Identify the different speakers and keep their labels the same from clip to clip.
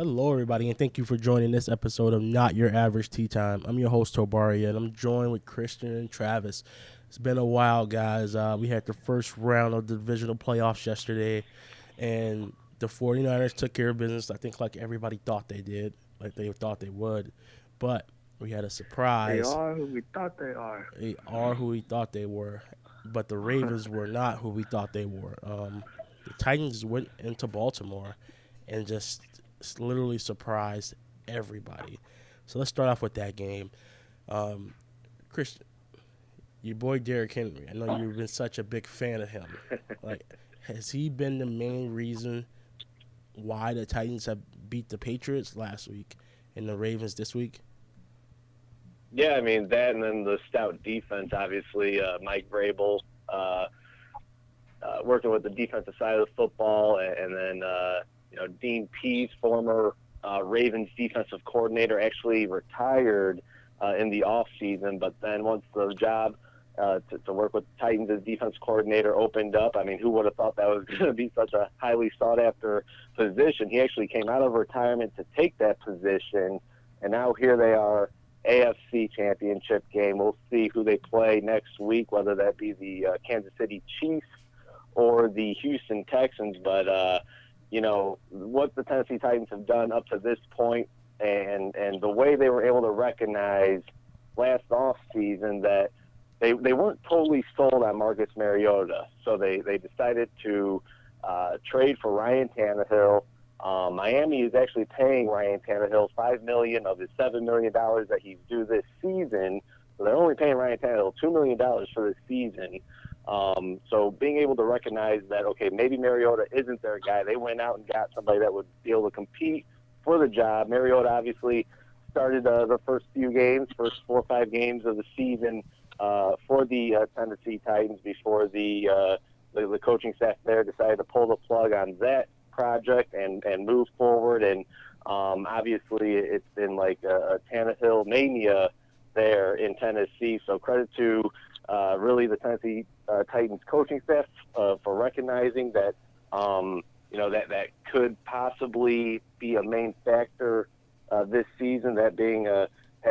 Speaker 1: Hello, everybody, and thank you for joining this episode of Not Your Average Tea Time. I'm your host, Tobaria, and I'm joined with Christian and Travis. It's been a while, guys. Uh, we had the first round of the divisional playoffs yesterday, and the 49ers took care of business. I think like everybody thought they did, like they thought they would. But we had a surprise.
Speaker 2: They are who we thought they are.
Speaker 1: They are who we thought they were, but the Ravens were not who we thought they were. Um, the Titans went into Baltimore and just literally surprised everybody. So let's start off with that game. Um, Christian, your boy Derrick Henry. I know you've been such a big fan of him. Like, has he been the main reason why the Titans have beat the Patriots last week and the Ravens this week?
Speaker 3: Yeah, I mean that, and then the stout defense. Obviously, uh, Mike Vrabel uh, uh, working with the defensive side of the football, and, and then uh, you know Dean Pees, former uh, Ravens defensive coordinator, actually retired uh, in the off season, but then once the job uh, to, to work with Titans as defense coordinator opened up. I mean, who would have thought that was going to be such a highly sought after position? He actually came out of retirement to take that position, and now here they are, AFC Championship game. We'll see who they play next week, whether that be the uh, Kansas City Chiefs or the Houston Texans. But uh, you know what the Tennessee Titans have done up to this point, and and the way they were able to recognize last off season that they they weren't totally sold on Marcus Mariota, so they they decided to uh, trade for Ryan Tannehill. Um, Miami is actually paying Ryan Tannehill five million of his seven million dollars that he's due this season. So they're only paying Ryan Tannehill two million dollars for this season. Um, so being able to recognize that okay, maybe Mariota isn't their guy, they went out and got somebody that would be able to compete for the job. Mariota obviously started uh, the first few games, first four or five games of the season uh, for the uh, Tennessee Titans before the, uh, the the coaching staff there decided to pull the plug on that project and and move forward. And um, obviously, it's been like a, a Tannehill mania there in Tennessee. So credit to uh, really the Tennessee uh, Titans coaching staff uh, for recognizing that um, you know that that could possibly be a main factor uh, this season. That being a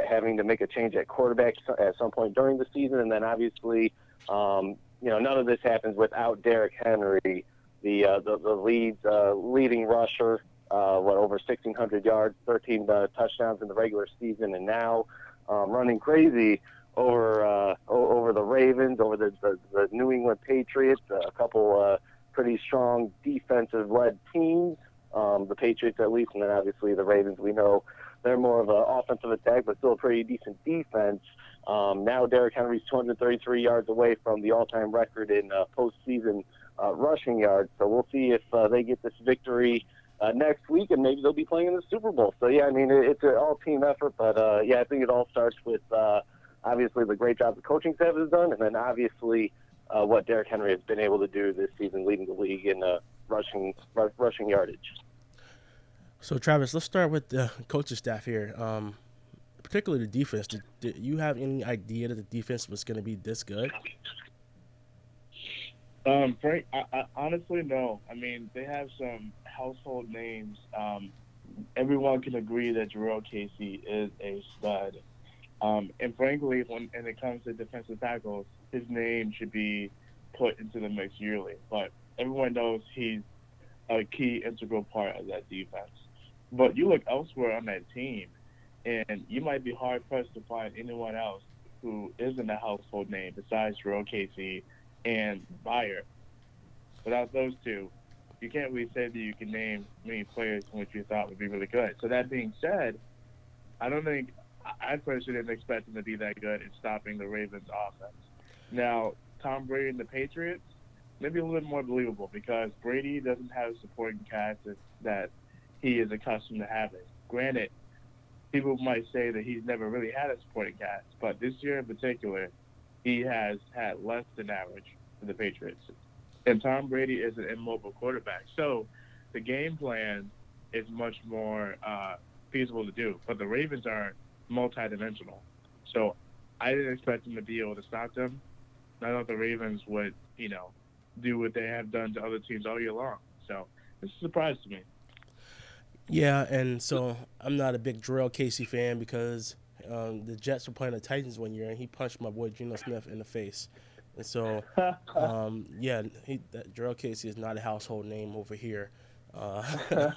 Speaker 3: having to make a change at quarterback at some point during the season, and then obviously, um, you know, none of this happens without Derrick Henry, the uh, the, the lead uh, leading rusher, uh, what over 1,600 yards, 13 uh, touchdowns in the regular season, and now um, running crazy over uh, over the Ravens, over the, the, the New England Patriots, a couple uh, pretty strong defensive-led teams. Um, the Patriots at least, and then obviously the Ravens. We know they're more of an offensive attack, but still a pretty decent defense. Um, now Derrick Henry's 233 yards away from the all-time record in uh, postseason uh, rushing yards. So we'll see if uh, they get this victory uh, next week, and maybe they'll be playing in the Super Bowl. So yeah, I mean it, it's an all-team effort, but uh, yeah, I think it all starts with uh, obviously the great job the coaching staff has done, and then obviously uh, what Derrick Henry has been able to do this season, leading the league in uh, rushing r- rushing yardage.
Speaker 1: So, Travis, let's start with the coaching staff here. Um, particularly the defense. Did, did, you have any idea that the defense was going to be this good?
Speaker 4: Um, Frank, I, I, honestly, no. I mean, they have some household names. Um, everyone can agree that Jurrell Casey is a stud. Um, and frankly, when, when it comes to defensive tackles, his name should be put into the mix yearly. But everyone knows he's a key integral part of that defense. But you look elsewhere on that team, and you might be hard pressed to find anyone else who isn't a household name besides Jurrell Casey and Byard. Without those two, you can't really say that you can name many players which you thought would be really good. So that being said, I don't think I personally didn't expect him to be that good at stopping the Ravens' offense. Now, Tom Brady and the Patriots, maybe a little bit more believable because Brady doesn't have a supporting cast that he is accustomed to having. Granted, people might say that he's never really had a supporting cast, but this year in particular, he has had less than average for the Patriots. And Tom Brady is an immobile quarterback. So the game plan is much more uh, feasible to do. But the Ravens are multidimensional. So I didn't expect them to be able to stop them. I thought the Ravens would, you know, do what they have done to other teams all year long. So it's a surprise to me.
Speaker 1: Yeah, and so I'm not a big Jurrell Casey fan because um, the Jets were playing the Titans one year and he punched my boy Geno Smith in the face. And so, um, yeah, he, that Casey is not a household name over here. Uh,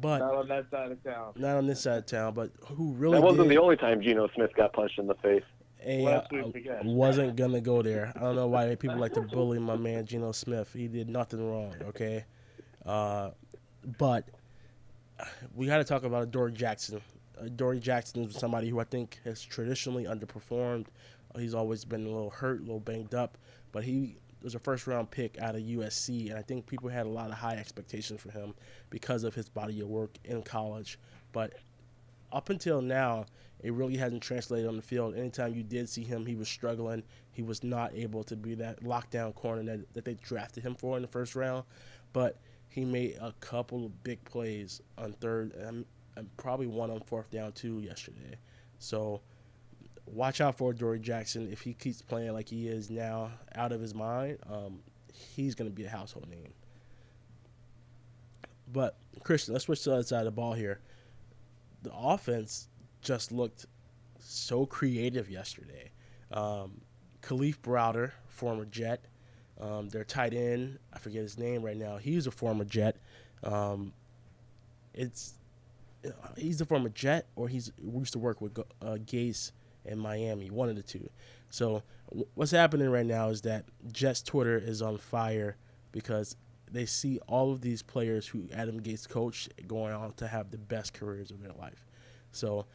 Speaker 1: but
Speaker 4: not on that side of town.
Speaker 1: Not on this side of town, but who really
Speaker 3: that wasn't
Speaker 1: did,
Speaker 3: the only time Geno Smith got punched in the face.
Speaker 1: Hey, I, I wasn't gonna go there. I don't know why people like to bully my man Geno Smith. He did nothing wrong. Okay, uh, but we got to talk about Dory Jackson. Uh, Dory Jackson is somebody who I think has traditionally underperformed. He's always been a little hurt, a little banged up, but he was a first round pick out of USC, and I think people had a lot of high expectations for him because of his body of work in college. But up until now, it really hasn't translated on the field. Anytime you did see him, he was struggling. He was not able to be that lockdown corner that, that they drafted him for in the first round. But he made a couple of big plays on third and, and probably one on fourth down too yesterday. So watch out for Dory Jackson. If he keeps playing like he is now, out of his mind, um, he's going to be a household name. But Christian, let's switch to the other side of the ball here. The offense just looked so creative yesterday. Um, Kalief Browder, former Jet, um, their tight end, I forget his name right now. He's a former Jet. Um, it's he's a former Jet, or he's used to work with uh, Gase in Miami, one of the two. So what's happening right now is that Jets Twitter is on fire because they see all of these players who Adam Gase coached going on to have the best careers of their life. So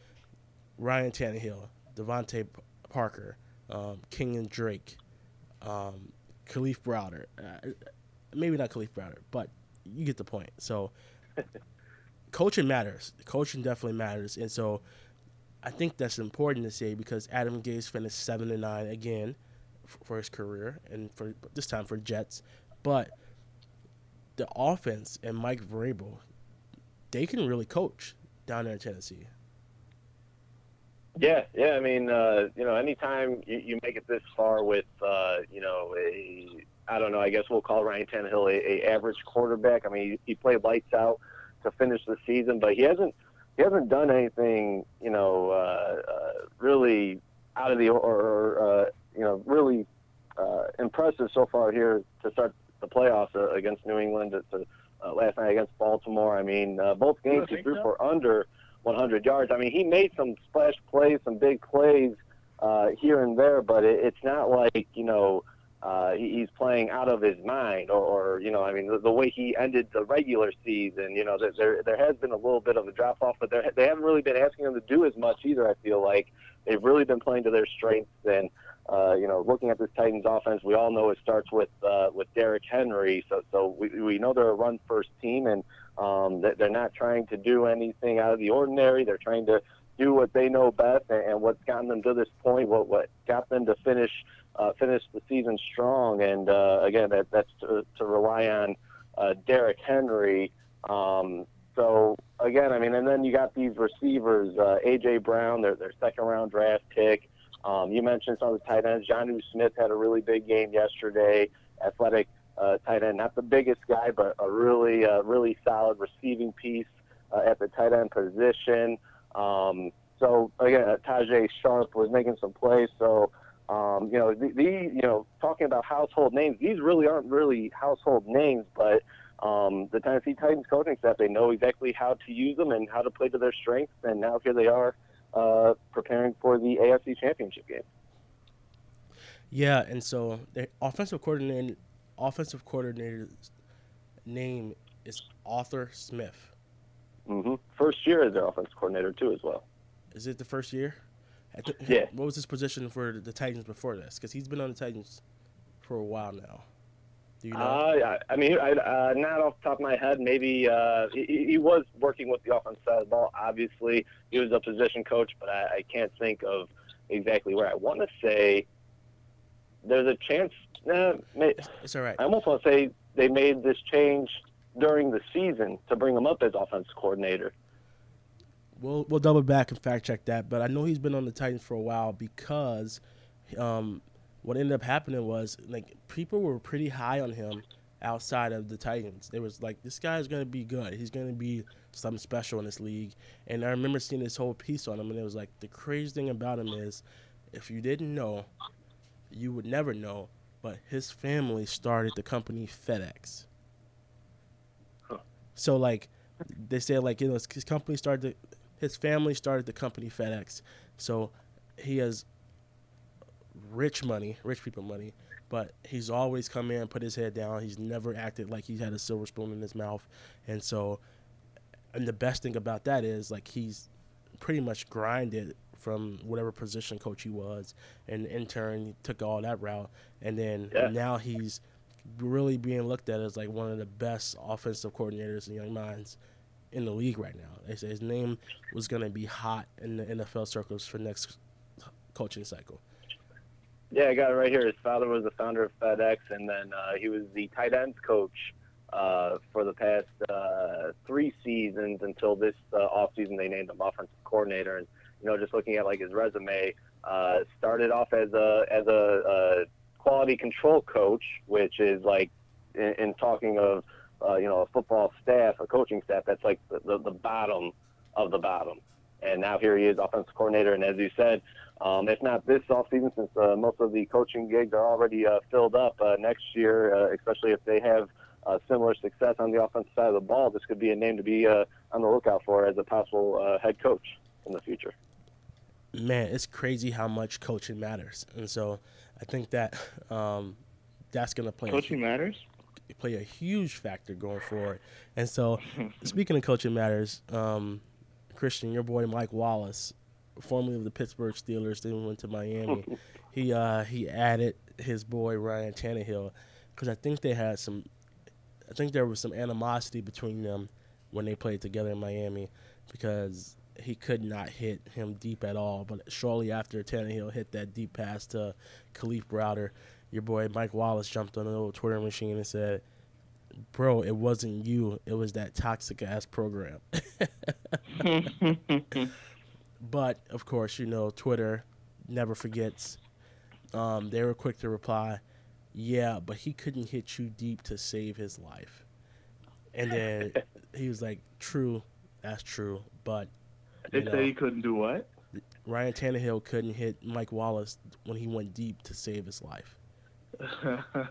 Speaker 1: Ryan Tannehill, DeVante Parker, um, and Drake, um, Kalief Browder. Uh, maybe not Khalif Browder, but you get the point. So coaching matters. Coaching definitely matters, and so I think that's important to say because Adam Gase finished seven and nine again for his career, and for this time for Jets, but the offense and Mike Vrabel, they can really coach down there in Tennessee.
Speaker 3: Yeah, yeah. I mean, uh, you know, anytime you, you make it this far with, uh, you know, a I don't know. I guess we'll call Ryan Tannehill a, a average quarterback. I mean, he, he played lights out to finish the season, but he hasn't he hasn't done anything, you know, uh, uh, really out of the or, uh, you know really uh, impressive so far here to start the playoffs uh, against New England. To, uh, last night against Baltimore. I mean, uh, both games he threw so? for under 100 yards. I mean, he made some splash plays, some big plays uh, here and there, but it, it's not like you know uh, he, he's playing out of his mind, or, or you know, I mean, the, the way he ended the regular season. You know, there there, there has been a little bit of a drop off, but they they haven't really been asking him to do as much either. I feel like they've really been playing to their strengths and. Uh, you know, looking at this Titans offense, we all know it starts with uh, with Derrick Henry. So, so we, we know they're a run first team, and um, they're not trying to do anything out of the ordinary. They're trying to do what they know best and, and what's gotten them to this point, what what got them to finish uh, finish the season strong. And uh, again, that, that's to, to rely on uh, Derrick Henry. Um, so again, I mean, and then you got these receivers, uh, AJ Brown, their their second round draft pick. Um, you mentioned some of the tight ends. Jonnu Smith had a really big game yesterday. Athletic uh, tight end, not the biggest guy, but a really, uh, really solid receiving piece uh, at the tight end position. Um, so again, uh, Tajae Sharpe was making some plays. So um, you know, the, the you know, talking about household names, these really aren't really household names, but um, the Tennessee Titans coaching staff they know exactly how to use them and how to play to their strengths. And now here they are uh, preparing for the AFC Championship game.
Speaker 1: Yeah, and so the offensive coordinator offensive coordinator's name is Arthur Smith.
Speaker 3: Mm-hmm. First year as their offensive coordinator too, as well.
Speaker 1: Is it the first year?
Speaker 3: The, yeah.
Speaker 1: What was his position for the Titans before this? Because he's been on the Titans for a while now.
Speaker 3: Do you know? Uh, I mean, I, uh, not off the top of my head. Maybe uh, he, he, was working with the offensive side of the ball. Obviously, he was a position coach, but I, I can't think of exactly where. I want to say there's a chance uh,
Speaker 1: it's all right.
Speaker 3: I almost want to say they made this change during the season to bring him up as offensive coordinator.
Speaker 1: We'll we'll double back and fact check that, but I know he's been on the Titans for a while because um, what ended up happening was like people were pretty high on him outside of the Titans. They was like, this guy's gonna be good. He's gonna be something special in this league. And I remember seeing this whole piece on him, and it was like the crazy thing about him is, if you didn't know, you would never know. But his family started the company FedEx. So like, they say like you know his company started, the, his family started the company FedEx. So he has rich money, rich people money, but he's always come in, put his head down. He's never acted like he had a silver spoon in his mouth, and so, and the best thing about that is like he's pretty much grinded from whatever position coach he was, and intern he took all that route, and then
Speaker 3: Yeah.
Speaker 1: now he's really being looked at as like one of the best offensive coordinators in Young Minds in the league right now. They say his name was going to be hot in the NFL circles for next coaching cycle.
Speaker 3: Yeah, I got it right here. His father was the founder of FedEx, and then uh, he was the tight ends coach uh, for the past uh, three seasons until this uh, offseason they named him offensive coordinator. And you know, just looking at like his resume, uh, started off as a as a, uh quality control coach, which is like in, in talking of uh, you know a football staff, a coaching staff, that's like the, the, the bottom of the bottom. And now here he is, offensive coordinator, and as you said. Um, if not this offseason, since uh, most of the coaching gigs are already uh, filled up uh, next year, uh, especially if they have uh, similar success on the offensive side of the ball, this could be a name to be on the lookout for as a possible head coach in the future.
Speaker 1: man, it's crazy how much coaching matters, and so I think that um, that's going to play
Speaker 4: Coaching matters.
Speaker 1: a, play a huge factor going forward. And so, speaking of coaching matters, um, Christian, your boy Mike Wallace, formerly of the Pittsburgh Steelers, then went to Miami. he uh, he added his boy Ryan Tannehill because I think they had some, I think there was some animosity between them when they played together in Miami because he could not hit him deep at all. But shortly after Tannehill hit that deep pass to Khalif Browder, your boy Mike Wallace jumped on a little Twitter machine and said, "Bro, it wasn't you. It was that toxic ass program." but of course, you know Twitter never forgets. Um, they were quick to reply, "Yeah, but he couldn't hit you deep to save his life." And then he was like, "True, that's true, but
Speaker 4: they
Speaker 1: you know,
Speaker 4: say he couldn't do what?
Speaker 1: Ryan Tannehill couldn't hit Mike Wallace when he went deep to save his life."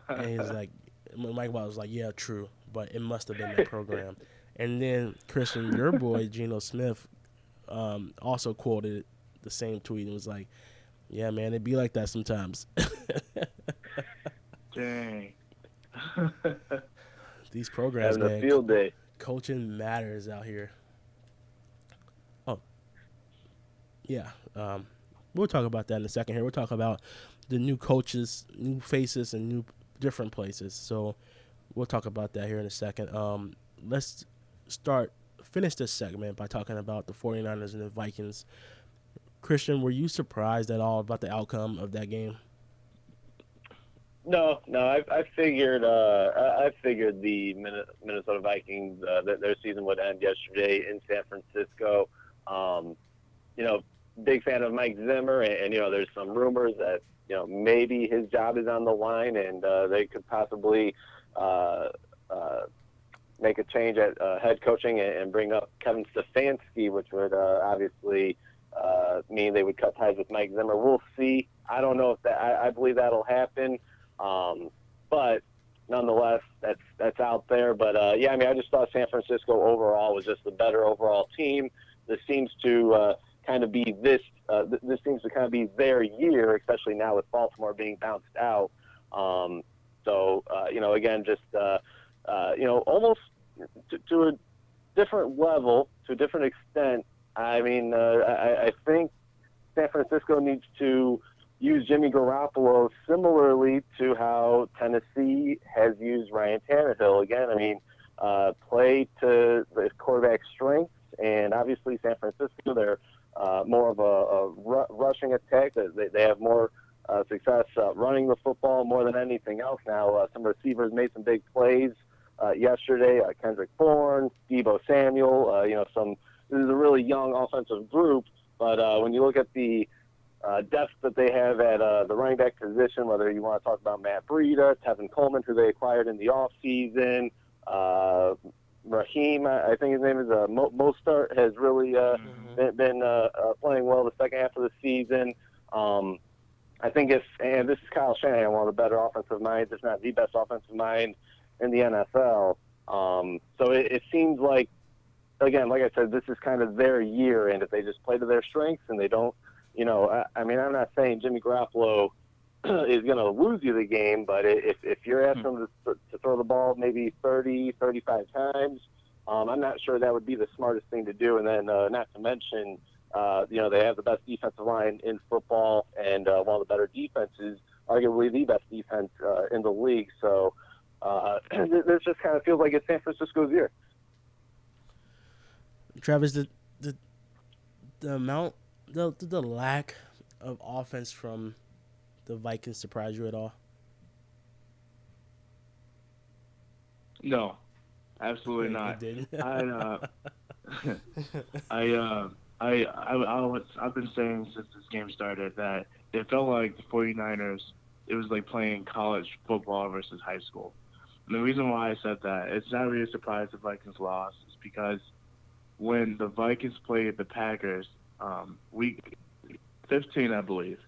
Speaker 1: And he's like, Mike Wallace was like, "Yeah, true, but it must have been that program." And then Christian, your boy Geno Smith, um, also quoted the same tweet and was like, "Yeah, man, it'd be like that sometimes."
Speaker 4: Dang.
Speaker 1: These programs,
Speaker 3: Having a
Speaker 1: man,
Speaker 3: field day.
Speaker 1: coaching matters out here. Oh, yeah. Um, we'll talk about that in a second. Here, we'll talk about the new coaches, new faces, and new different places. So, we'll talk about that here in a second. Um, let's start finish this segment by talking about the 49ers and the Vikings. Christian, were you surprised at all about the outcome of that game?
Speaker 3: No, no, I, I figured, uh, I figured the Minnesota Vikings, uh, that their season would end yesterday in San Francisco. Um, you know, big fan of Mike Zimmer, and, and you know, there's some rumors that you know maybe his job is on the line, and uh, they could possibly uh, uh, make a change at uh, head coaching and, and bring up Kevin Stefanski, which would uh, obviously uh, mean they would cut ties with Mike Zimmer. We'll see. I don't know if that. I, I believe that'll happen. Um, but nonetheless, that's that's out there. But uh, yeah, I mean, I just thought San Francisco overall was just a better overall team. This seems to uh, kind of be this. Uh, th- this seems to kind of be their year, especially now with Baltimore being bounced out. Um, so uh, you know, again, just uh, uh, you know, almost to, to a different level, to a different extent. I mean, uh, I, I think San Francisco needs to use Jimmy Garoppolo similarly to how Tennessee has used Ryan Tannehill. Again, I mean, uh, play to the quarterback strengths, and obviously San Francisco, they're uh, more of a, a ru- rushing attack. They, they have more uh, success uh, running the football more than anything else now. Uh, some receivers made some big plays uh, yesterday. Uh, Kendrick Bourne, Deebo Samuel. Uh, you know, some. This is a really young offensive group, but uh, when you look at the uh, depth that they have at uh, the running back position, whether you want to talk about Matt Breida, Tevin Coleman, who they acquired in the offseason, uh, Raheem, I think his name is uh, Mo- Mostert, has really uh,
Speaker 1: Mhm.
Speaker 3: been, been uh, uh, playing well the second half of the season. Um, I think if, and this is Kyle Shanahan, one of the better offensive minds, if not the best offensive mind in the NFL. Um, so it, it seems like, again, like I said, this is kind of their year, and if they just play to their strengths and they don't, you know, I, I mean, I'm not saying Jimmy Garoppolo is going to lose you the game, but if, if you're asking him to, to throw the ball maybe 30, 35 times, um, I'm not sure that would be the smartest thing to do. And then, uh, not to mention, uh, you know, they have the best defensive line in football and uh, one of the better defenses, arguably the best defense uh, in the league. So uh, this just kind of feels like it's San Francisco's year.
Speaker 1: Travis, the the the amount the the lack of offense from the Vikings surprise you at all?
Speaker 4: No, absolutely not. I uh, I uh, I I I was I've been saying since this game started that it felt like the 49ers. It was like playing college football versus high school. And the reason why I said that it's not really a surprise the Vikings lost is because when the Vikings played the Packers, um, week 15, I believe,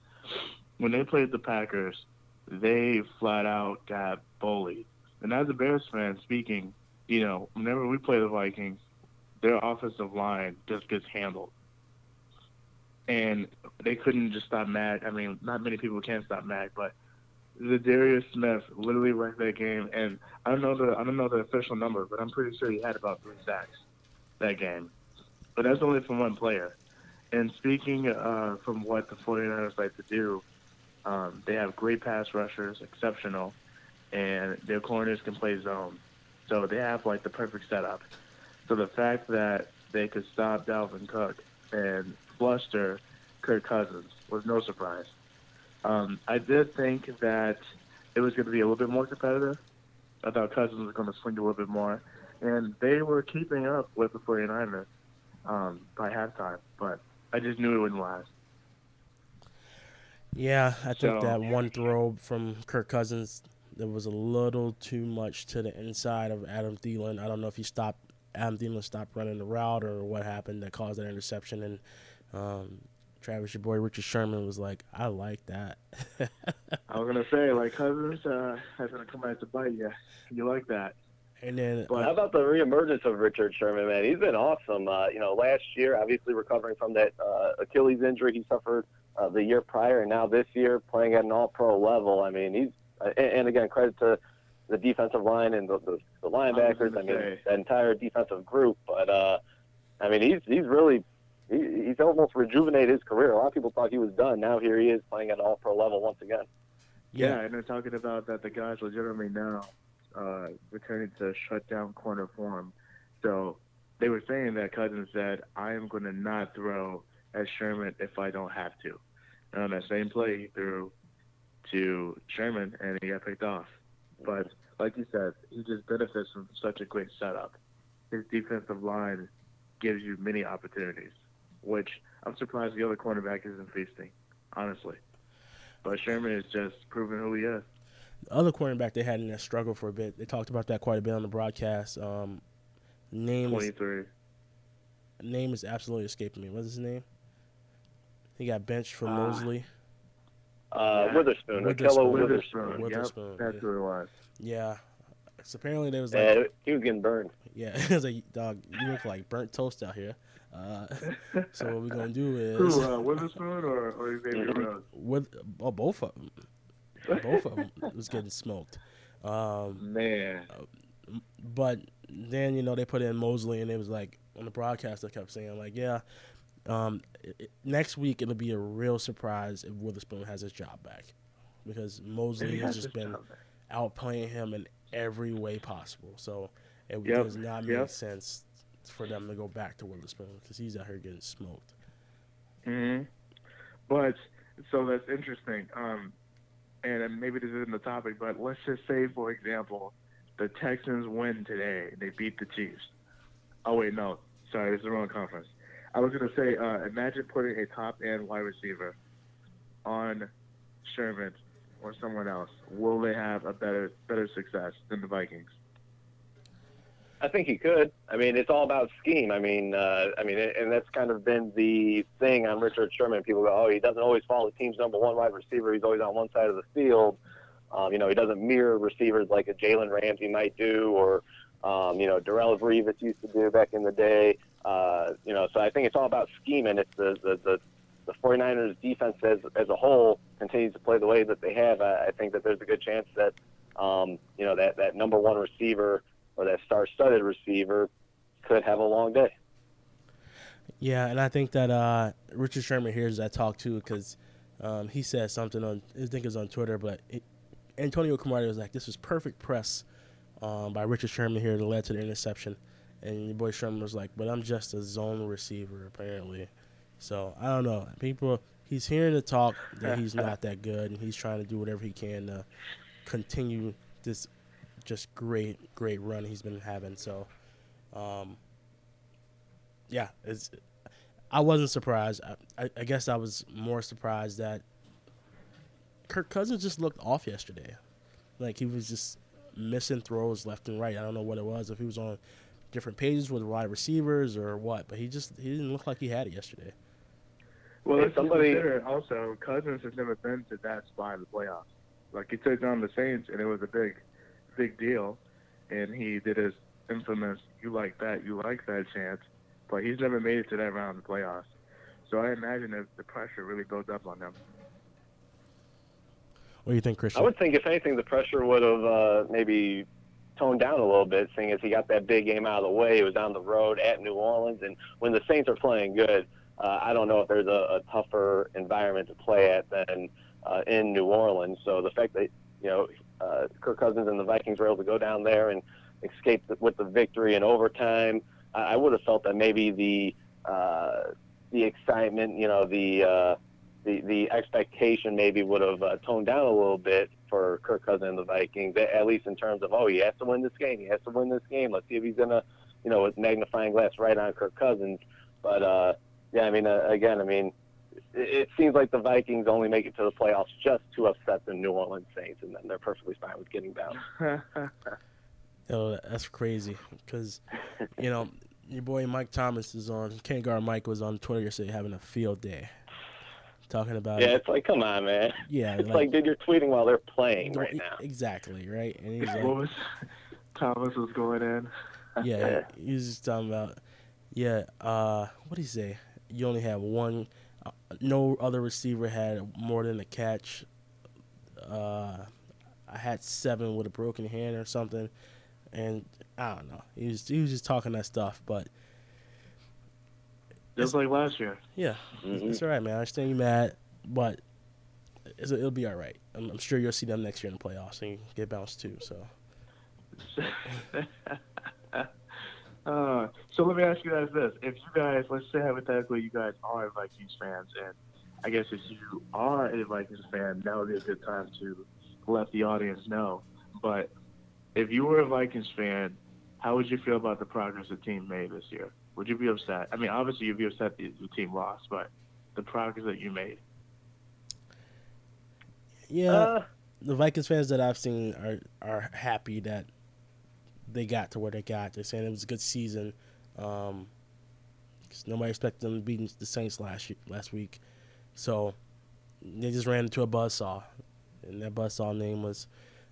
Speaker 4: when they played the Packers, they flat out got bullied. And as a Bears fan speaking, you know, whenever we play the Vikings, their offensive line just gets handled. And they couldn't just stop Mac. I mean, not many people can stop Mac, but Za'Darius Smith literally wrecked that game. And I don't know the I don't know the official number, but I'm pretty sure he had about three sacks that game. But that's only from one player. And speaking uh, from what the 49ers like to do, um, they have great pass rushers, exceptional, and their corners can play zone. So they have like the perfect setup. So the fact that they could stop Dalvin Cook and fluster Kirk Cousins was no surprise. Um, I did think that it was going to be a little bit more competitive. I thought Cousins was going to swing a little bit more. And they were keeping up with the 49ers um, by halftime, but I just knew it wouldn't last.
Speaker 1: Yeah, I think
Speaker 4: So-
Speaker 1: that one throw from Kirk Cousins there was a little too much to the inside of Adam Thielen. I don't know if he stopped Adam Thielen stopped running the route or what happened that caused that interception. And um, Travis, your boy Richard Sherman was like, "I like that."
Speaker 4: I was gonna say like Cousins uh, has gonna come back to bite you. You like that?
Speaker 1: and then
Speaker 4: But-
Speaker 3: How about the reemergence of Richard Sherman, man? He's been awesome. Uh, you know, last year, obviously recovering from that uh, Achilles injury he suffered uh, the year prior, and now this year playing at an All-Pro level. I mean, he's uh, and, and again credit to the defensive line and the, the, the linebackers. I,
Speaker 4: gonna
Speaker 3: mean,
Speaker 4: say.
Speaker 3: that entire defensive group. But uh, I mean, he's he's really he, he's almost rejuvenated his career. A lot of people thought he was done. Now here he is playing at an All-Pro level once again.
Speaker 4: Yeah, and they're talking about that the guys legitimately now uh, returning to shut down corner form. So they were saying that Cousins said, I am going to not throw at Sherman if I don't have to. And on that same play, he threw to Sherman and he got picked off. But like you said, he just benefits from such a great setup. His defensive line gives you many opportunities, which I'm surprised the other cornerback isn't feasting, honestly. But Sherman is just proving who he is.
Speaker 1: the other cornerback they had in that struggle for a bit. They talked about that quite a bit on the broadcast. Um, name is,
Speaker 4: 23.
Speaker 1: name is absolutely escaping me. What's his name? He got benched for
Speaker 4: Ah.
Speaker 1: Moseley.
Speaker 3: Uh,
Speaker 4: Yeah.
Speaker 3: Witherspoon,
Speaker 1: Witherspoon.
Speaker 4: Witherspoon.
Speaker 3: Witherspoon.
Speaker 1: Witherspoon,
Speaker 4: Yep, that's
Speaker 1: yeah.
Speaker 4: who it was.
Speaker 1: Yeah. So apparently there was like
Speaker 3: Yeah, he was getting burned.
Speaker 1: Yeah, it was like, dog, you look like burnt toast out here. Uh, so what we're gonna do is
Speaker 4: Who, uh, Witherspoon or, or Xavier Rhodes?
Speaker 1: with oh, both of them, both of them was getting smoked. Um,
Speaker 4: Man.
Speaker 1: but then you know they put in Moseley, and it was like on the broadcast they kept saying like, yeah, um, it, next week it'll be a real surprise if Witherspoon has his job back because
Speaker 4: Moseley
Speaker 1: has just been outplaying him in every way possible. So it
Speaker 4: Yep,
Speaker 1: does not
Speaker 4: yep.
Speaker 1: make sense for them to go back to Witherspoon because he's out here getting smoked.
Speaker 4: hmm But so that's interesting. Um, and maybe this isn't the topic, but let's just say, for example, the Texans win today. They beat the Chiefs. Oh wait, no, sorry, this is the wrong conference. I was gonna say, uh, imagine putting a top end wide receiver on Sherman or someone else, will they have a better better success than the Vikings?
Speaker 3: I think he could. I mean, it's all about scheme. I mean, uh, I mean, and that's kind of been the thing on Richard Sherman. People go, "Oh, he doesn't always follow the team's number one wide receiver. He's always on one side of the field. Um, you know, he doesn't mirror receivers like a Jalen Ramsey might do, or um, you know, Darrelle Revis used to do back in the day. Uh, you know, so I think it's all about scheme, and it's the the the, the 49ers defense as as a whole continues to play the way that they have. I, I think that there's a good chance that um, you know that that number one receiver or that star-studded receiver could have a long day.
Speaker 1: Yeah, and I think that uh, Richard Sherman hears that talk too because um, he said something on I think it was on Twitter, but it, Antonio Cromartie was like, "This was perfect press um, by Richard Sherman here that led to the interception," and your boy Sherman was like, "But I'm just a zone receiver apparently." So I don't know. People, he's hearing the talk that he's not that good, and he's trying to do whatever he can to continue this just great, great run he's been having. So, um, yeah, it's. I wasn't surprised. I, I, I guess I was more surprised that Kirk Cousins just looked off yesterday. Like he was just missing throws left and right. I don't know what it was. If he was on different pages with wide receivers or what, but he just he didn't look like he had it yesterday.
Speaker 4: Well, let's somebody consider also Cousins has never been to that spot in the playoffs. Like he took down the Saints and it was a big, big deal, and he did his infamous "you like that, you like that" chant, but he's never made it to that round of the playoffs. So I imagine that the pressure really builds up on them.
Speaker 1: What do you think, Christian?
Speaker 3: I would think, if anything, the pressure would have uh, maybe toned down a little bit, seeing as he got that big game out of the way. He was on the road at New Orleans, and when the Saints are playing good, uh, I don't know if there's a, a tougher environment to play at than uh, in New Orleans. So the fact that you know uh, Kirk Cousins and the Vikings were able to go down there and escape the, with the victory in overtime, I, I would have felt that maybe the uh, the excitement, you know, the uh, the the expectation maybe would have uh, toned down a little bit for Kirk Cousins and the Vikings, at least in terms of oh he has to win this game, he has to win this game. Let's see if he's gonna, you know, with magnifying glass right on Kirk Cousins. But uh, yeah, I mean, uh, again, I mean, it, it seems like the Vikings only make it to the playoffs just to upset the New Orleans Saints, and then they're perfectly fine with getting down.
Speaker 1: oh, that's crazy because you know your boy Mike Thomas is on. Ken Gar Mike was on Twitter yesterday having a field day talking about.
Speaker 3: Yeah, it's like, come on, man.
Speaker 1: Yeah,
Speaker 3: it's like, like dude, you're tweeting while they're playing right now.
Speaker 1: Exactly, right? And he's
Speaker 4: like, what was Thomas was going in?
Speaker 1: yeah, he's just talking about. Yeah, uh, what did he say? You only have one. Uh, no other receiver had more than a catch. Uh, I had seven with a broken hand or something, and I don't know. He was he was just talking that stuff, but
Speaker 4: just like last year.
Speaker 1: Yeah, mm-hmm. it's all right, man. I understand you're mad, but it'll be all right. I'm, I'm, sure you'll see them next year in the playoffs and get bounced too. So.
Speaker 4: uh, so let me ask you guys this: If you guys, let's say hypothetically, you guys are Vikings fans, and I guess if you are a Vikings fan, that would be a good time to let the audience know. But if you were a Vikings fan, how would you feel about the progress the team made this year? Would you be upset? I mean, obviously you'd be upset the, the team lost, but the progress that you made.
Speaker 1: Yeah, uh, the Vikings fans that I've seen are are happy that they got to where they got. They're saying it was a good season. Um, nobody expected them to beat the Saints last year, last week, so they just ran into a buzzsaw, and that buzzsaw name was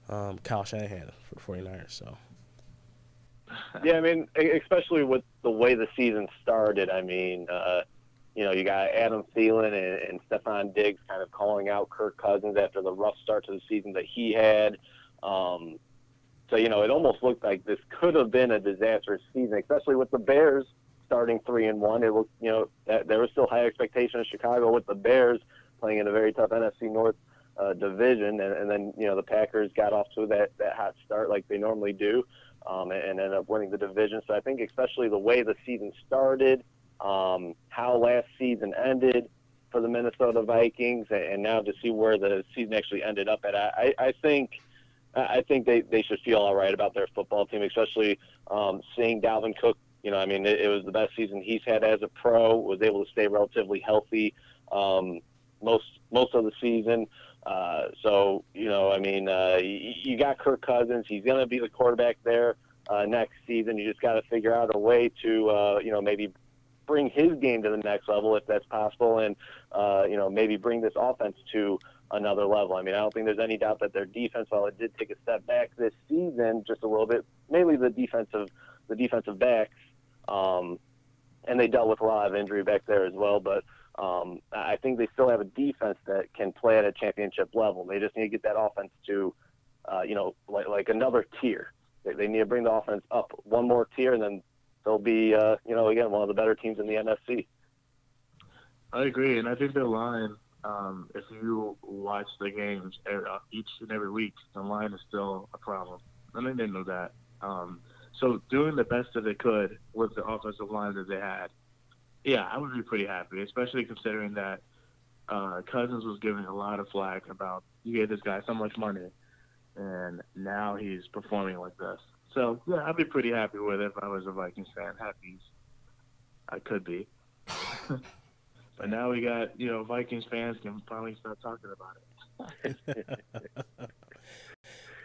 Speaker 1: um, Kyle Shanahan for the 49ers. So
Speaker 3: yeah, I mean, especially with the way the season started. I mean, uh, you know, you got Adam Thielen and, and Stefon Diggs kind of calling out Kirk Cousins after the rough start to the season that he had. Um, so, you know, it almost looked like this could have been a disastrous season, especially with the Bears starting three and one. It looked, you know, that there was still high expectation in Chicago with the Bears playing in a very tough NFC North uh, division, and, and then you know the Packers got off to that that hot start like they normally do um, and, ended up winning the division. So I think especially the way the season started, um, how last season ended for the Minnesota Vikings, and now to see where the season actually ended up at, I, I think. I think they, they should feel all right about their football team, especially um, seeing Dalvin Cook. You know, I mean, it, it was the best season he's had as a pro. Was able to stay relatively healthy. Um, most most of the season. Uh, so you know, I mean, uh, you, you got Kirk Cousins. He's going to be the quarterback there uh, next season. You just got to figure out a way to uh, you know maybe bring his game to the next level if that's possible, and uh, you know maybe bring this offense to another level. I mean, I don't think there's any doubt that their defense, while it did take a step back this season, just a little bit, mainly the defensive the defensive backs, um, and they dealt with a lot of injury back there as well, but. Um, I think they still have a defense that can play at a championship level. They just need to get that offense to, uh, you know, like, like another tier. They, they need to bring the offense up one more tier, and then they'll be, uh, you know, again one of the better teams in the NFC.
Speaker 4: I agree, and I think their line. Um, if you watch the games uh, each and every week, the line is still a problem. I think they know that. Um, so doing the best that they could with the offensive line that they had, yeah, I would be pretty happy, especially considering that uh, Cousins was giving a lot of flack about you gave this guy so much money, and now he's performing like this. So yeah, I'd be pretty happy with it if I was a Vikings fan. Happy I could be. but now we got you know Vikings fans can finally start talking about it.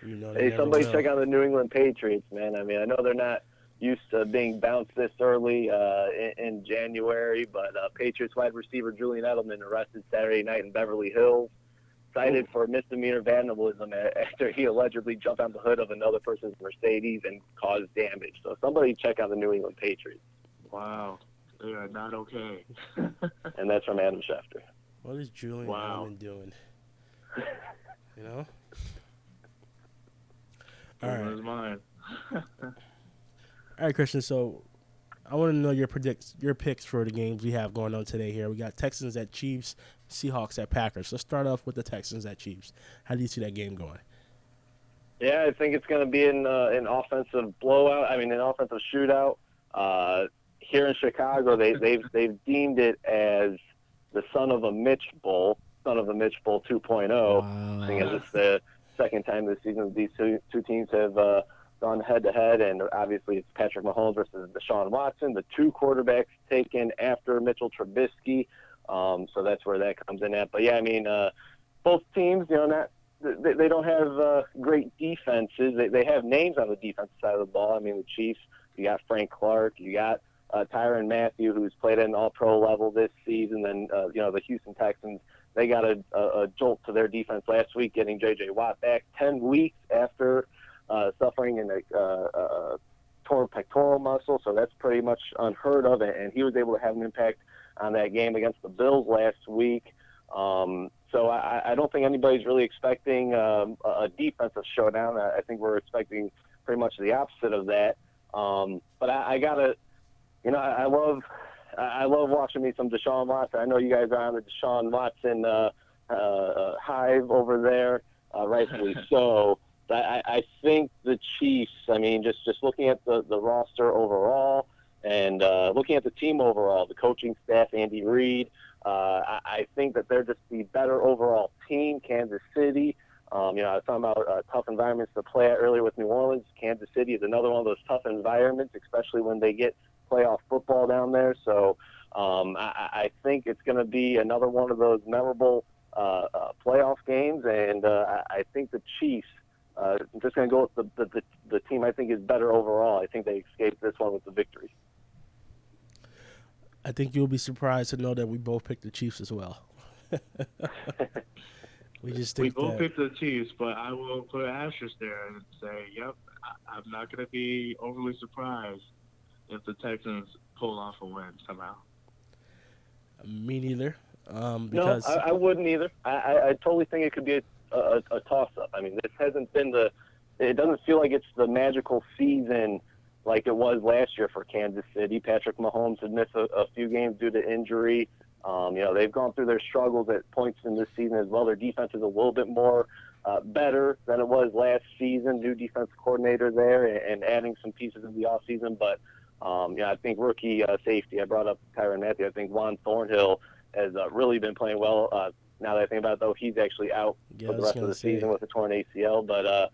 Speaker 3: you know, hey, somebody will. check out the New England Patriots, man. I mean, I know they're not used to being bounced this early uh, in, in January, but uh, Patriots wide receiver Julian Edelman arrested Saturday night in Beverly Hills cited for misdemeanor vandalism after he allegedly jumped on the hood of another person's Mercedes and caused damage. So somebody check out the New England Patriots.
Speaker 4: Wow, they are not okay.
Speaker 3: and that's from Adam Schefter.
Speaker 1: What is Julian wow. doing? You know.
Speaker 4: All right. mine.
Speaker 1: All right, Christian. So I want to know your predict your picks for the games we have going on today. Here we got Texans at Chiefs, Seahawks at Packers. Let's start off with the Texans at Chiefs. How do you see that game going?
Speaker 3: Yeah, I think it's going to be an uh, an offensive blowout. I mean, an offensive shootout. Uh, here in Chicago, they, they've they've deemed it as the son of a Mitch Bowl, son of a Mitch Bowl 2.0. Wow. I think it's the second time this season these two, two teams have uh, gone head to head, and obviously it's Patrick Mahomes versus Deshaun Watson, the two quarterbacks taken after Mitchell Trubisky. Um, so that's where that comes in at. But yeah, I mean, uh, both teams, you know, not they, they don't have uh, great defenses. They, they have names on the defensive side of the ball. I mean, the Chiefs, you got Frank Clark, you got uh, Tyrann Mathieu, who's played at an All-Pro level this season. Then uh, you know the Houston Texans, they got a, a, a jolt to their defense last week, getting J.J. Watt back ten weeks after uh, suffering in a, uh, a torn pectoral muscle. So that's pretty much unheard of, and he was able to have an impact on that game against the Bills last week. Um, so I, I don't think anybody's really expecting um, a defensive showdown. I, I think we're expecting pretty much the opposite of that. Um, but I, I gotta, you know, I, I love, I love watching me some Deshaun Watson. I know you guys are on the Deshaun Watson uh, uh, hive over there, uh, rightfully so. I, I think the Chiefs. I mean, just just looking at the the roster overall, and uh, looking at the team overall, the coaching staff, Andy Reid, uh, I, I think that they're just the better overall team. Kansas City, um, you know, I was talking about uh, tough environments to play at earlier with New Orleans. Kansas City is another one of those tough environments, especially when they get playoff football down there. So um, I, I think it's going to be another one of those memorable uh, uh, playoff games, and uh, I, I think the Chiefs. Uh, I'm just going to go with the, the, the, the team I think is better overall. I think they escaped this one with the victory.
Speaker 1: I think you'll be surprised to know that we both picked the Chiefs as well. we just
Speaker 4: we
Speaker 1: both
Speaker 4: that... picked the Chiefs, but I will put an asterisk there and say, "Yep, I, am not going to be overly surprised if the Texans pull off a win somehow."
Speaker 1: Me neither. Um, because...
Speaker 3: No, I, I, wouldn't either. I, I, I, totally think it could be a, a, a toss-up. I mean, this hasn't been the. It doesn't feel like it's the magical season like it was last year for Kansas City. Patrick Mahomes had missed a, a few games due to injury. Um, you know, they've gone through their struggles at points in this season as well. Their defense is a little bit more uh, better than it was last season. New defense coordinator there and, and adding some pieces in the offseason. But, um, yeah, I think rookie uh, safety, I brought up Tyrann Mathieu. I think Juan Thornhill has uh, really been playing well. Uh, now that I think about it, though, he's actually out yeah, for the rest of the season with a torn ACL. But, uh,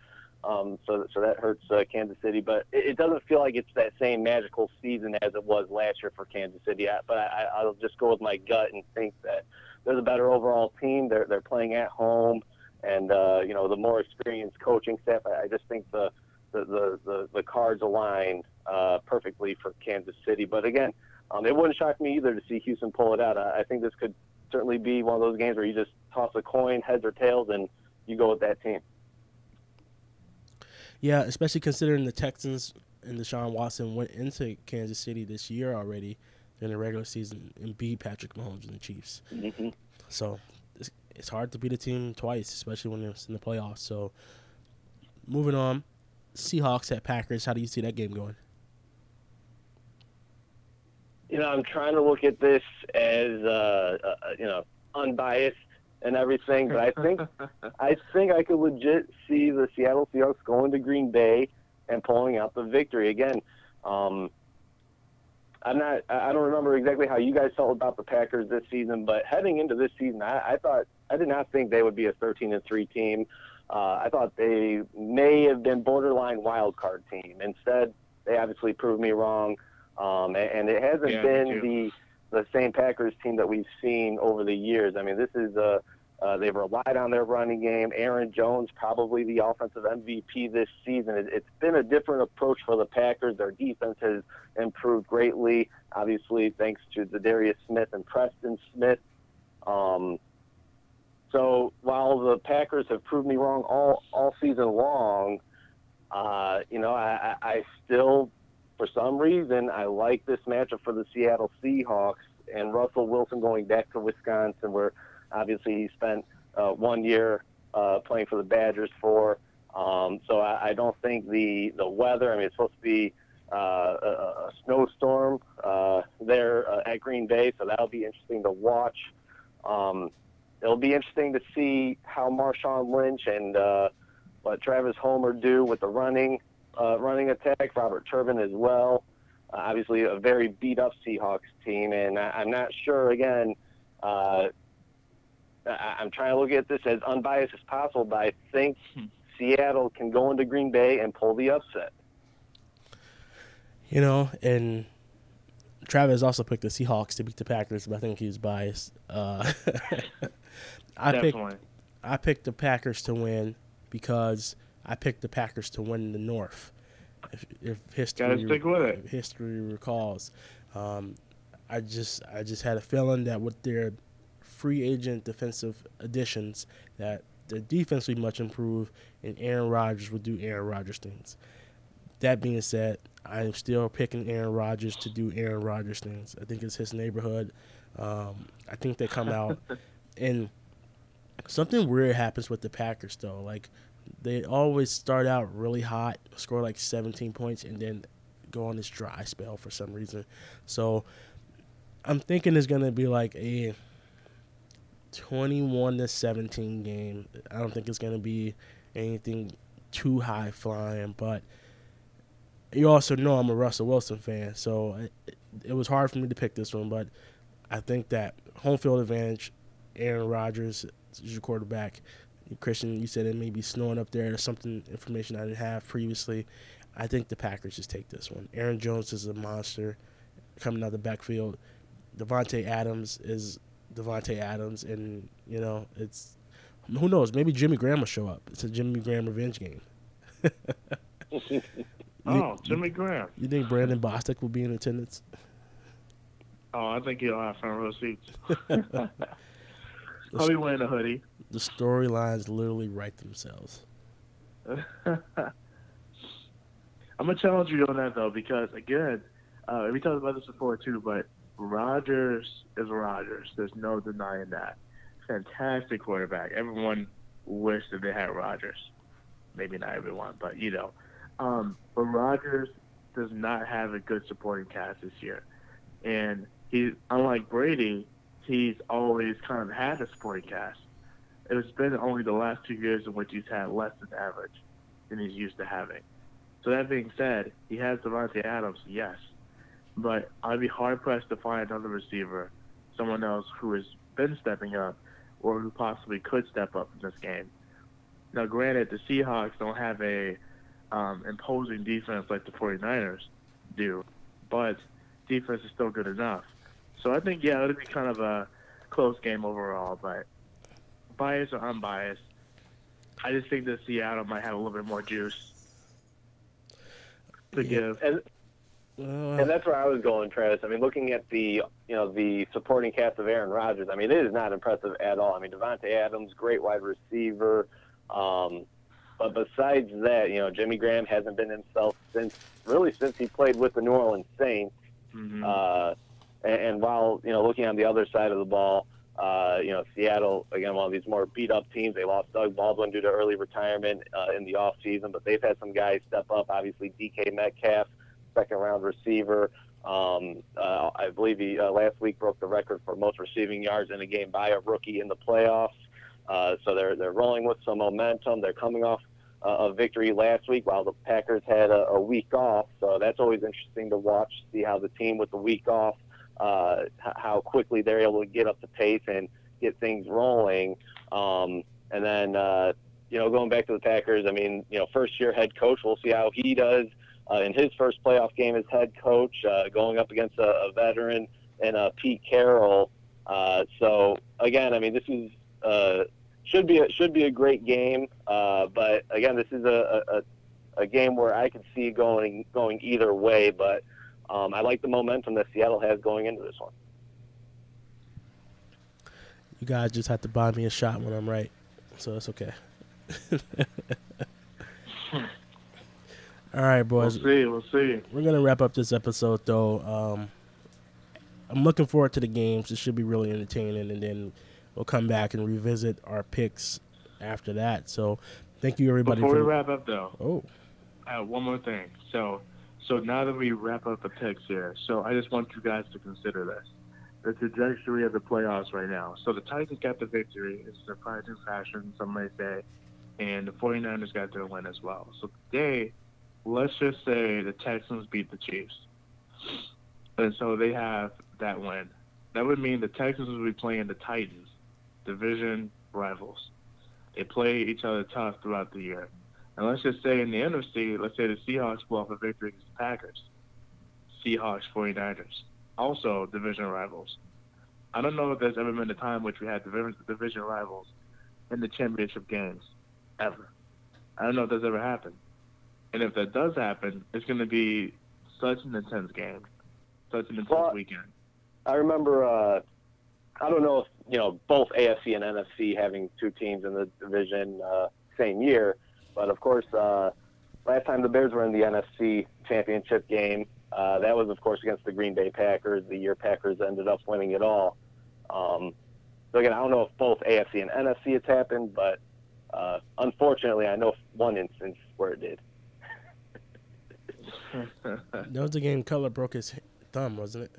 Speaker 3: um, so, so that hurts uh, Kansas City, but it, it, doesn't feel like it's that same magical season as it was last year for Kansas City. I, but I, I'll just go with my gut and think that they're the better overall team. They're they're playing at home, and uh, you know the more experienced coaching staff. I, I just think the the the the, the cards aligned uh, perfectly for Kansas City. But again, um, it wouldn't shock me either to see Houston pull it out. I, I think this could certainly be one of those games where you just toss a coin, heads or tails, and you go with that team.
Speaker 1: Yeah, especially considering the Texans and Deshaun Watson went into Kansas City this year already in the regular season and beat Patrick Mahomes and the Chiefs.
Speaker 3: Mm-hmm.
Speaker 1: So it's, it's hard to beat a team twice, especially when it's in the playoffs. So moving on, Seahawks at Packers. How do you see that game going?
Speaker 3: You know, I'm trying to look at this as uh, uh, you know unbiased and everything, but I think I think I could legit see the Seattle Seahawks going to Green Bay and pulling out the victory again. Um, I'm not. I don't remember exactly how you guys felt about the Packers this season, but heading into this season, I, I thought I did not think they would be a 13 and three team. Uh, I thought they may have been borderline wild card team. Instead, they obviously proved me wrong, um, and, and it hasn't
Speaker 4: Yeah,
Speaker 3: been the the same Packers team that we've seen over the years. I mean, this is uh, uh, they've relied on their running game. Aaron Jones, probably the offensive MVP this season. It, it's been a different approach for the Packers. Their defense has improved greatly, obviously thanks to Za'Darius Smith and Preston Smith. Um, so while the Packers have proved me wrong all all season long, uh, you know, I I still, for some reason, I like this matchup for the Seattle Seahawks and Russell Wilson going back to Wisconsin, where obviously he spent uh, one year uh, playing for the Badgers for. Um, so I, I don't think the the weather. I mean, it's supposed to be uh, a, a snowstorm uh, there uh, at Green Bay, so that'll be interesting to watch. Um, it'll be interesting to see how Marshawn Lynch and uh, what Travis Homer do with the running uh, running attack. Robert Turbin as well. Uh, obviously, a very beat up Seahawks team, and I, I'm not sure again. Uh, I, I'm trying to look at this as unbiased as possible, but I think Seattle can go into Green Bay and pull the upset.
Speaker 1: You know, and Travis also picked the Seahawks to beat the Packers, but I think he was biased. Uh, I picked I picked the Packers to win because I picked the Packers to win the North. If, if history
Speaker 4: Gotta stick with
Speaker 1: if history recalls, um, I just I just had a feeling that with their free agent defensive additions, that the defense would be much improved, and Aaron Rodgers would do Aaron Rodgers things. That being said, I am still picking Aaron Rodgers to do Aaron Rodgers things. I think it's his neighborhood. Um, I think they come out and something weird happens with the Packers though. Like they always start out really hot, score like 17 points, and then go on this dry spell for some reason. So I'm thinking it's gonna be like a 21 to 17 game. I don't think it's gonna be anything too high flying, but you also know I'm a Russell Wilson fan, so it, it was hard for me to pick this one, but I think that home field advantage, Aaron Rodgers is your quarterback. Christian, you said it may be snowing up there. There's something information I didn't have previously. I think the Packers just take this one. Aaron Jones is a monster coming out of the backfield. Davante Adams is Davante Adams, and you know it's who knows. Maybe Jimmy Graham will show up. It's a Jimmy Graham revenge game.
Speaker 4: Oh, Jimmy Graham.
Speaker 1: You think Brandon Bostick will be in attendance?
Speaker 4: Oh, I think he'll have front row seats. Probably wearing a hoodie.
Speaker 1: The storylines literally write themselves.
Speaker 4: I'm gonna challenge you on that though, because again, uh, we talked about this before too, but Rodgers is Rodgers. There's no denying that. Fantastic quarterback. Everyone wished that they had Rodgers. Maybe not everyone, but you know. Um, but Rodgers does not have a good supporting cast this year, and he, unlike Brady, he's always kind of had a supporting cast. It's been only the last two years in which he's had less than average than he's used to having. So that being said, he has Davante Adams, yes, but I'd be hard pressed to find another receiver, someone else who has been stepping up, or who possibly could step up in this game. Now, granted, the Seahawks don't have a um, imposing defense like the 49ers do, but defense is still good enough. So I think, yeah, it'll be kind of a, close game overall, but biased or unbiased, I just think that Seattle might have a little bit more juice to
Speaker 1: Yeah.
Speaker 4: give.
Speaker 3: And
Speaker 1: Uh,
Speaker 3: and that's where I was going, Travis. I mean, looking at the you know the supporting cast of Aaron Rodgers, I mean, it is not impressive at all. I mean, Davante Adams, great wide receiver, um, but besides that, you know, Jimmy Graham hasn't been himself since really since he played with the New Orleans Saints.
Speaker 4: Mhm.
Speaker 3: Uh, and, and while you know, looking on the other side of the ball, uh, you know, Seattle again, one of these more beat up teams. They lost Doug Baldwin due to early retirement uh, in the off season, but they've had some guys step up. Obviously, DK Metcalf, second round receiver. Um, uh, I believe he uh, last week broke the record for most receiving yards in a game by a rookie in the playoffs. Uh, so they're they're rolling with some momentum. They're coming off uh, a victory last week while the Packers had a, a week off. So that's always interesting to watch, see how the team with the week off, uh, how quickly they're able to get up to pace and get things rolling. Um, and then, uh, you know, going back to the Packers, I mean, you know, first year head coach, we'll see how he does uh, in his first playoff game as head coach, uh, going up against a, a veteran and uh, Pete Carroll. Uh, so again, I mean, this is uh, should be a, should be a great game. Uh, but again, this is a, a, a game where I could see going going either way. But um, I like the momentum that Seattle has going into this one.
Speaker 1: you guys just have to buy me a shot when I'm right, so it's okay. All right,
Speaker 4: We'll
Speaker 1: boys.
Speaker 4: see. We'll see.
Speaker 1: We're gonna wrap up this episode though. Um, I'm looking forward to the games. It should be really entertaining, and then we'll come back and revisit our picks after that. So, thank you everybody.
Speaker 4: Before we wrap up, though,
Speaker 1: oh,
Speaker 4: I have one more thing. So, so now that we wrap up the picks here, so I just want you guys to consider this: the trajectory of the playoffs right now. So the Titans got the victory. It's surprising fashion, some may say, and the 49ers got their win as well. So today, let's just say the Texans beat the Chiefs, and so they have that win. That would mean the Texans would be playing the Titans, division rivals. They play each other tough throughout the year. And let's just say in the NFC, let's say the Seahawks pull off a victory against the Packers. Seahawks, 49ers. Also division rivals. I don't know if there's ever been a time which we had division, division rivals in the championship games. Ever. I don't know if that's ever happened. And if that does happen, it's going to be such an intense game. Such an intense
Speaker 3: Well,
Speaker 4: weekend.
Speaker 3: I remember. Uh, I don't know if you know both AFC and NFC having two teams in the division uh, same year, but of course, uh, last time the Bears were in the NFC Championship game, uh, that was of course against the Green Bay Packers. The year Packers ended up winning it all. Um, so again, I don't know if both AFC and NFC it's happened, but uh, unfortunately, I know one instance where it did.
Speaker 1: that was the game. Cutler broke his thumb, wasn't it?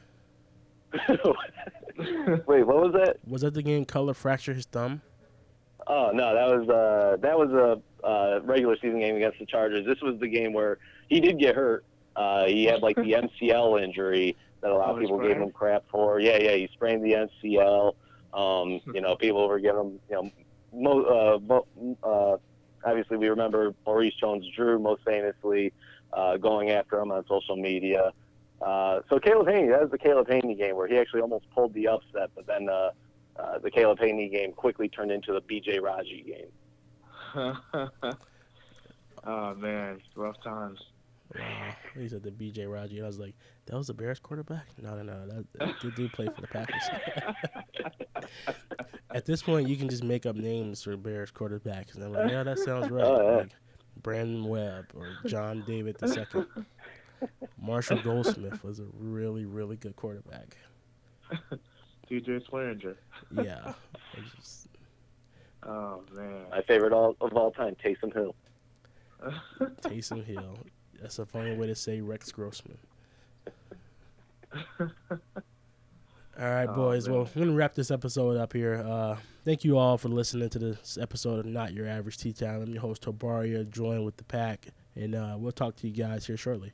Speaker 3: Wait, what was that?
Speaker 1: Was that the game? Cutler fractured his thumb.
Speaker 3: Oh no, that was uh, that was a uh, regular season game against the Chargers. This was the game where he did get hurt. Uh, he had like the MCL injury that a lot
Speaker 4: Oh,
Speaker 3: of
Speaker 4: he
Speaker 3: people gave him crap for. Yeah, yeah, he sprained the MCL. Um, you know, people were giving him, you know, mo- uh, mo- uh, obviously we remember Maurice Jones-Drew most famously uh, going after him on social media. Uh, so Caleb Hanie, that was the Caleb Hanie game where he actually almost pulled the upset, but then uh, uh, the Caleb Hanie game quickly turned into the BJ Raji game.
Speaker 4: oh man, rough times.
Speaker 1: Wow. He said the BJ Raji. I was like, that was the Bears quarterback? No, no, no. That, that dude do play for the Packers. At this point, you can just make up names for Bears quarterbacks. And I'm like, yeah, that sounds right.
Speaker 3: Oh, yeah.
Speaker 1: Like Brandon Webb or John David II. Marshall Goldsmith was a really, really good quarterback.
Speaker 4: DJ Swearinger.
Speaker 1: Yeah. It's just-
Speaker 4: Oh man.
Speaker 3: My favorite all, of all time, Taysom Hill.
Speaker 1: Taysom Hill. That's a funny way to say Rex Grossman. All right,
Speaker 4: Oh,
Speaker 1: boys.
Speaker 4: man.
Speaker 1: Well, we're gonna wrap this episode up here. Uh, thank you all for listening to this episode of Not Your Average Tea Time. I'm your host Tobaria, joined with the pack, and uh, we'll talk to you guys here shortly.